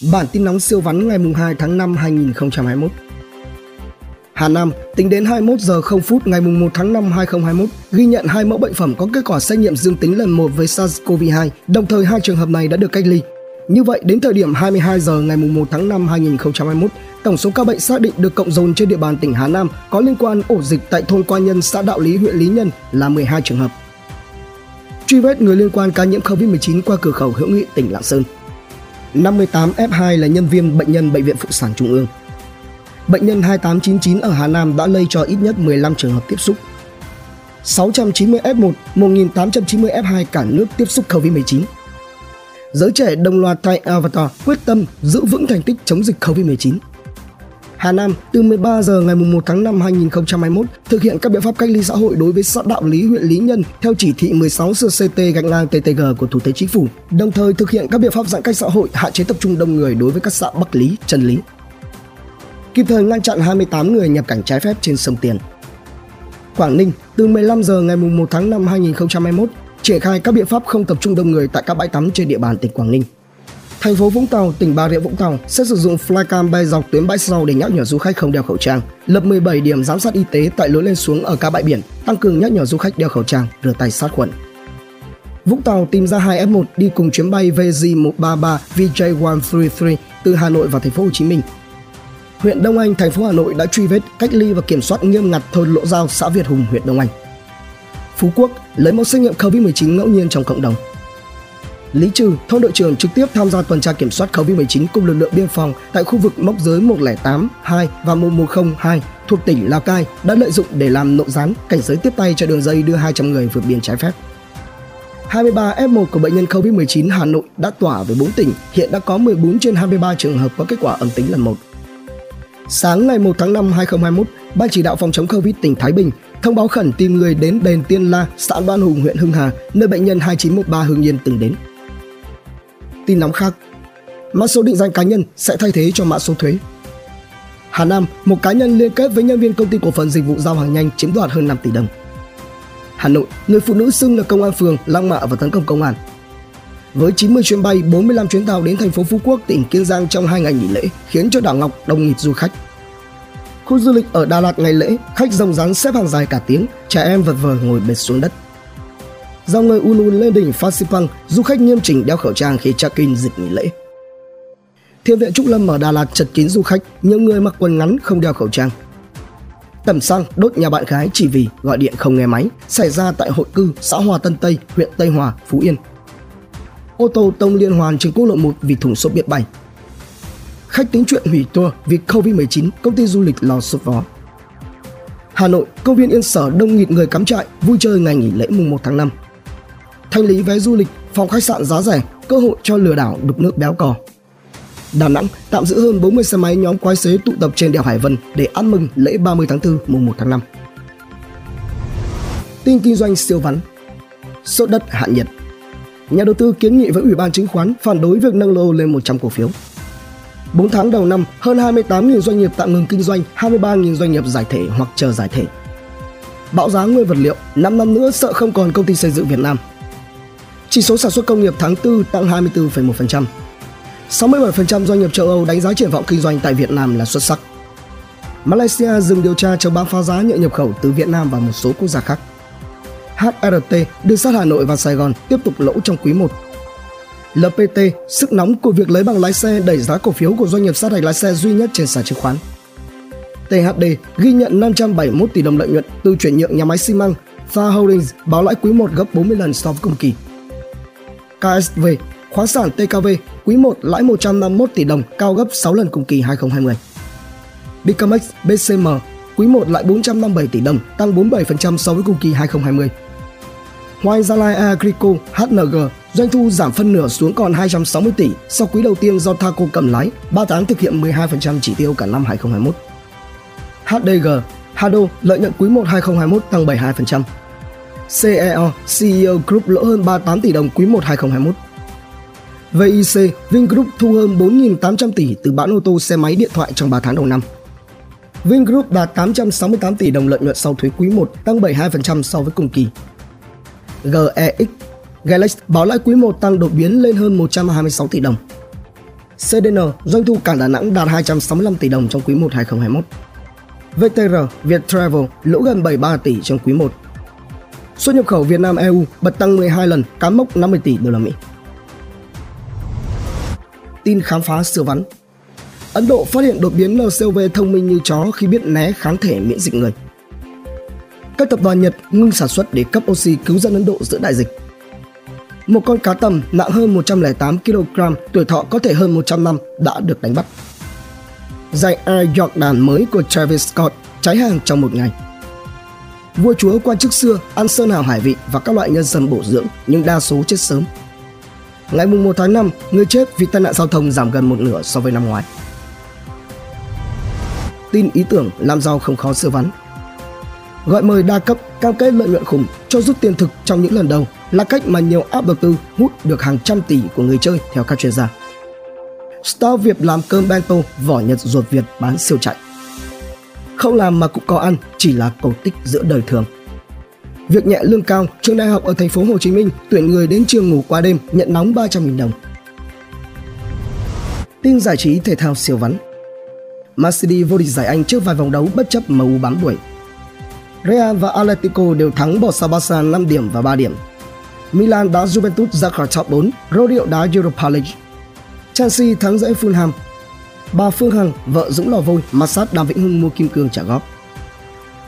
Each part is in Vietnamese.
Bản tin nóng siêu vắn ngày 2 tháng 5 2021. Hà Nam, tính đến 21 giờ 0 phút ngày 1 tháng 5 2021, ghi nhận hai mẫu bệnh phẩm có kết quả xét nghiệm dương tính lần 1 với SARS-CoV-2, đồng thời hai trường hợp này đã được cách ly. Như vậy, đến thời điểm 22 giờ ngày 1 tháng 5 2021, tổng số ca bệnh xác định được cộng dồn trên địa bàn tỉnh Hà Nam có liên quan ổ dịch tại thôn Quan Nhân, xã Đạo Lý, huyện Lý Nhân là 12 trường hợp. Truy vết người liên quan ca nhiễm COVID-19 qua cửa khẩu Hữu Nghị, tỉnh Lạng Sơn. 58 F2 là nhân viên bệnh nhân Bệnh viện Phụ sản Trung ương. Bệnh nhân 2899 ở Hà Nam đã lây cho ít nhất 15 trường hợp tiếp xúc. 690 F1, 1890 F2 cả nước tiếp xúc COVID-19. Giới trẻ đồng loạt thay Avatar quyết tâm giữ vững thành tích chống dịch COVID-19. Hà Nam từ 13 giờ ngày 1 tháng 5 2021 thực hiện các biện pháp cách ly xã hội đối với xã Đạo Lý huyện Lý Nhân theo chỉ thị 16 CCT gạch ngang TTG của Thủ tướng Chính phủ, đồng thời thực hiện các biện pháp giãn cách xã hội hạn chế tập trung đông người đối với các xã Bắc Lý, Trần Lý. Kịp thời ngăn chặn 28 người nhập cảnh trái phép trên sông Tiền. Quảng Ninh từ 15 giờ ngày 1 tháng 5 2021 triển khai các biện pháp không tập trung đông người tại các bãi tắm trên địa bàn tỉnh Quảng Ninh. Thành phố Vũng Tàu, tỉnh Bà Rịa Vũng Tàu sẽ sử dụng flycam bay dọc tuyến bãi sau để nhắc nhở du khách không đeo khẩu trang, lập 17 điểm giám sát y tế tại lối lên xuống ở các bãi biển, tăng cường nhắc nhở du khách đeo khẩu trang, rửa tay sát khuẩn. Vũng Tàu tìm ra 2 F1 đi cùng chuyến bay VJ133 VJ133 từ Hà Nội vào thành phố Hồ Chí Minh. Huyện Đông Anh, thành phố Hà Nội đã truy vết, cách ly và kiểm soát nghiêm ngặt thôn Lỗ Giao, xã Việt Hùng, huyện Đông Anh. Phú Quốc lấy mẫu xét nghiệm COVID-19 ngẫu nhiên trong cộng đồng. Lý Trừ, thôn đội trưởng trực tiếp tham gia tuần tra kiểm soát COVID-19 cùng lực lượng biên phòng tại khu vực mốc giới 108, 2 và 1102 thuộc tỉnh Lào Cai đã lợi dụng để làm nộ gián, cảnh giới tiếp tay cho đường dây đưa 200 người vượt biên trái phép. 23 F1 của bệnh nhân COVID-19 Hà Nội đã tỏa về 4 tỉnh, hiện đã có 14 trên 23 trường hợp có kết quả âm tính lần 1. Sáng ngày 1 tháng 5 2021, Ban chỉ đạo phòng chống Covid tỉnh Thái Bình thông báo khẩn tìm người đến đền Tiên La, xã Đoan Hùng, huyện Hưng Hà, nơi bệnh nhân 2913 Hưng Yên từng đến. Tin nóng khác, mã số định danh cá nhân sẽ thay thế cho mã số thuế. Hà Nam, một cá nhân liên kết với nhân viên công ty cổ phần dịch vụ giao hàng nhanh chiếm đoạt hơn 5 tỷ đồng. Hà Nội, người phụ nữ xưng là công an phường lăng mạ và tấn công công an. Với 90 chuyến bay, 45 chuyến tàu đến thành phố Phú Quốc, tỉnh Kiên Giang trong hai ngày nghỉ lễ, khiến cho đảo Ngọc đông nghịt du khách. Khu du lịch ở Đà Lạt ngày lễ, khách rồng rắn xếp hàng dài cả tiếng, trẻ em vật vờ ngồi bệt xuống đất. Dòng người Ulu lên đỉnh Phan Xipang, du khách nghiêm chỉnh đeo khẩu trang khi check-in dịp nghỉ lễ. Thiên viện Trúc Lâm ở Đà Lạt chật kín du khách, nhiều người mặc quần ngắn không đeo khẩu trang. Tẩm xăng đốt nhà bạn gái chỉ vì gọi điện không nghe máy xảy ra tại hội cư xã Hòa Tân Tây, huyện Tây Hòa, Phú Yên. Ô tô tông liên hoàn trên quốc lộ 1 vì thùng xốp biết bay. Khách tính chuyện hủy tour vì Covid-19, công ty du lịch lo sốt vó. Hà Nội, công viên Yên Sở đông nghịt người cắm trại, vui chơi ngày nghỉ lễ mùng 1 tháng 5 thanh lý vé du lịch, phòng khách sạn giá rẻ, cơ hội cho lừa đảo đục nước béo cò. Đà Nẵng tạm giữ hơn 40 xe máy nhóm quái xế tụ tập trên đèo Hải Vân để ăn mừng lễ 30 tháng 4 mùng 1 tháng 5. Tin kinh doanh siêu vắn Sốt đất hạ nhiệt Nhà đầu tư kiến nghị với Ủy ban chứng khoán phản đối việc nâng lô lên 100 cổ phiếu. 4 tháng đầu năm, hơn 28.000 doanh nghiệp tạm ngừng kinh doanh, 23.000 doanh nghiệp giải thể hoặc chờ giải thể. Bão giá nguyên vật liệu, 5 năm nữa sợ không còn công ty xây dựng Việt Nam, chỉ số sản xuất công nghiệp tháng 4 tăng 24,1%. 67% doanh nghiệp châu Âu đánh giá triển vọng kinh doanh tại Việt Nam là xuất sắc. Malaysia dừng điều tra chống bán phá giá nhựa nhập khẩu từ Việt Nam và một số quốc gia khác. HRT đường sắt Hà Nội và Sài Gòn tiếp tục lỗ trong quý 1. LPT, sức nóng của việc lấy bằng lái xe đẩy giá cổ phiếu của doanh nghiệp sát hạch lái xe duy nhất trên sàn chứng khoán. THD ghi nhận 571 tỷ đồng lợi nhuận từ chuyển nhượng nhà máy xi măng. Far Holdings báo lãi quý 1 gấp 40 lần so với cùng kỳ. KSV, khoáng sản TKV, quý 1 lãi 151 tỷ đồng, cao gấp 6 lần cùng kỳ 2020. Bicamex BCM, quý 1 lãi 457 tỷ đồng, tăng 47% so với cùng kỳ 2020. Hoài Gia Lai Agrico HNG doanh thu giảm phân nửa xuống còn 260 tỷ sau quý đầu tiên do Thaco cầm lái, 3 tháng thực hiện 12% chỉ tiêu cả năm 2021. HDG Hado lợi nhuận quý 1 2021 tăng 72%. CEO, CEO Group lỗ hơn 38 tỷ đồng quý 1 2021. VIC, Vingroup thu hơn 4.800 tỷ từ bán ô tô xe máy điện thoại trong 3 tháng đầu năm. Vingroup đạt 868 tỷ đồng lợi nhuận sau thuế quý 1, tăng 72% so với cùng kỳ. GEX, Galax báo lãi quý 1 tăng đột biến lên hơn 126 tỷ đồng. CDN doanh thu cảng Đà Nẵng đạt 265 tỷ đồng trong quý 1 2021. VTR Việt Travel lỗ gần 73 tỷ trong quý 1. Xuất nhập khẩu Việt Nam EU bật tăng 12 lần, cán mốc 50 tỷ đô la Mỹ. Tin khám phá siêu vắn Ấn Độ phát hiện đột biến NCOV thông minh như chó khi biết né kháng thể miễn dịch người. Các tập đoàn Nhật ngưng sản xuất để cấp oxy cứu dân Ấn Độ giữa đại dịch. Một con cá tầm nặng hơn 108 kg, tuổi thọ có thể hơn 100 năm đã được đánh bắt. Giày Air Jordan mới của Travis Scott cháy hàng trong một ngày. Vua chúa quan chức xưa ăn sơn hào hải vị và các loại nhân sâm bổ dưỡng nhưng đa số chết sớm. Ngày 1 tháng 5, người chết vì tai nạn giao thông giảm gần một nửa so với năm ngoái. Tin ý tưởng làm giàu không khó sơ vắn. Gọi mời đa cấp cam kết lợi nhuận khủng cho rút tiền thực trong những lần đầu là cách mà nhiều app đầu tư hút được hàng trăm tỷ của người chơi theo các chuyên gia. Star Việt làm cơm bento, vỏ Nhật ruột Việt bán siêu chạy. Không làm mà cũng có ăn, chỉ là cổ tích giữa đời thường. Việc nhẹ lương cao, trường đại học ở thành phố Hồ Chí Minh tuyển người đến trường ngủ qua đêm nhận nóng 300.000 đồng. Tin giải trí thể thao siêu vắn. Man City vô địch giải Anh trước vài vòng đấu bất chấp MU bám đuổi. Real và Atletico đều thắng bỏ xa Barca 5 điểm và 3 điểm. Milan đá Juventus ra khỏi top 4, Rodeo đá Europa League. Chelsea thắng dễ Fulham. Bà Phương Hằng, vợ Dũng Lò Vôi, massage Đàm Vĩnh Hưng mua kim cương trả góp.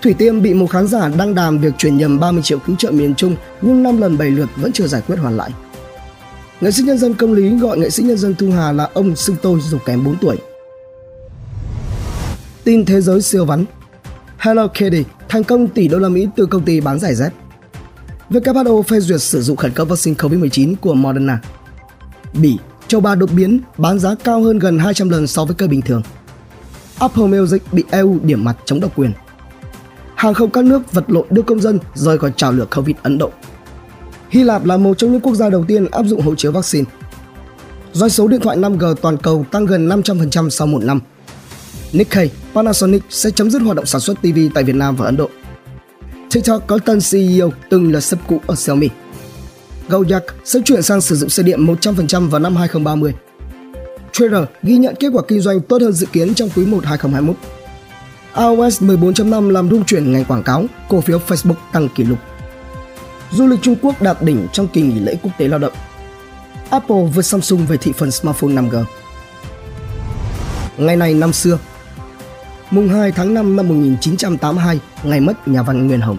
Thủy Tiên bị một khán giả đăng đàm việc chuyển nhầm 30 triệu cứu trợ miền Trung nhưng 5 lần 7 lượt vẫn chưa giải quyết hoàn lại. Nghệ sĩ nhân dân công lý gọi nghệ sĩ nhân dân Thu Hà là ông xưng tôi dù kém 4 tuổi. Tin thế giới siêu vắn Hello Kitty thành công tỷ đô la Mỹ từ công ty bán giải dép. WHO phê duyệt sử dụng khẩn cấp vaccine COVID-19 của Moderna. Bỉ, châu Ba đột biến bán giá cao hơn gần 200 lần so với cây bình thường. Apple Music bị EU điểm mặt chống độc quyền. Hàng không các nước vật lộn đưa công dân rời khỏi trào lửa Covid Ấn Độ. Hy Lạp là một trong những quốc gia đầu tiên áp dụng hộ chiếu vaccine. Doanh số điện thoại 5G toàn cầu tăng gần 500% sau một năm. Nikkei, Panasonic sẽ chấm dứt hoạt động sản xuất TV tại Việt Nam và Ấn Độ. TikTok có tân CEO từng là sếp cũ ở Xiaomi. Gojek sẽ chuyển sang sử dụng xe điện 100% vào năm 2030. Trader ghi nhận kết quả kinh doanh tốt hơn dự kiến trong quý 1 2021. iOS 14.5 làm rung chuyển ngành quảng cáo, cổ phiếu Facebook tăng kỷ lục. Du lịch Trung Quốc đạt đỉnh trong kỳ nghỉ lễ quốc tế lao động. Apple vượt Samsung về thị phần smartphone 5G. Ngày này năm xưa, mùng 2 tháng 5 năm 1982, ngày mất nhà văn Nguyên Hồng.